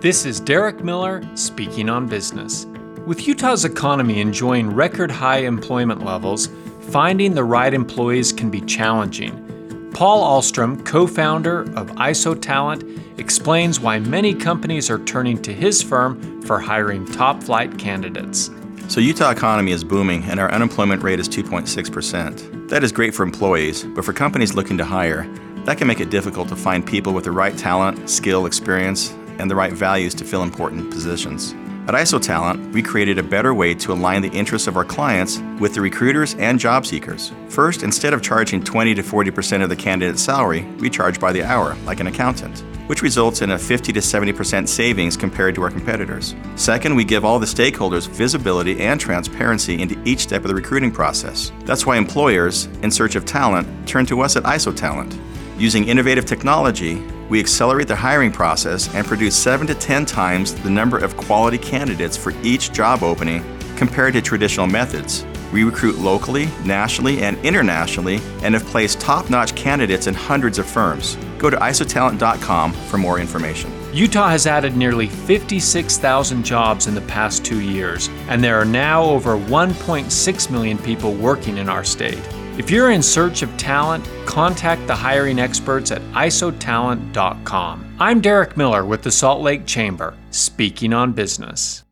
This is Derek Miller speaking on business. With Utah's economy enjoying record high employment levels, finding the right employees can be challenging. Paul Ahlstrom, co founder of IsoTalent, explains why many companies are turning to his firm for hiring top flight candidates. So, Utah economy is booming and our unemployment rate is 2.6%. That is great for employees, but for companies looking to hire, that can make it difficult to find people with the right talent, skill, experience, and the right values to fill important positions. At IsoTalent, we created a better way to align the interests of our clients with the recruiters and job seekers. First, instead of charging 20 to 40% of the candidate's salary, we charge by the hour, like an accountant, which results in a 50 to 70% savings compared to our competitors. Second, we give all the stakeholders visibility and transparency into each step of the recruiting process. That's why employers, in search of talent, turn to us at IsoTalent. Using innovative technology, we accelerate the hiring process and produce 7 to 10 times the number of quality candidates for each job opening compared to traditional methods. We recruit locally, nationally, and internationally and have placed top notch candidates in hundreds of firms. Go to isotalent.com for more information. Utah has added nearly 56,000 jobs in the past two years, and there are now over 1.6 million people working in our state. If you're in search of talent, contact the hiring experts at isotalent.com. I'm Derek Miller with the Salt Lake Chamber, speaking on business.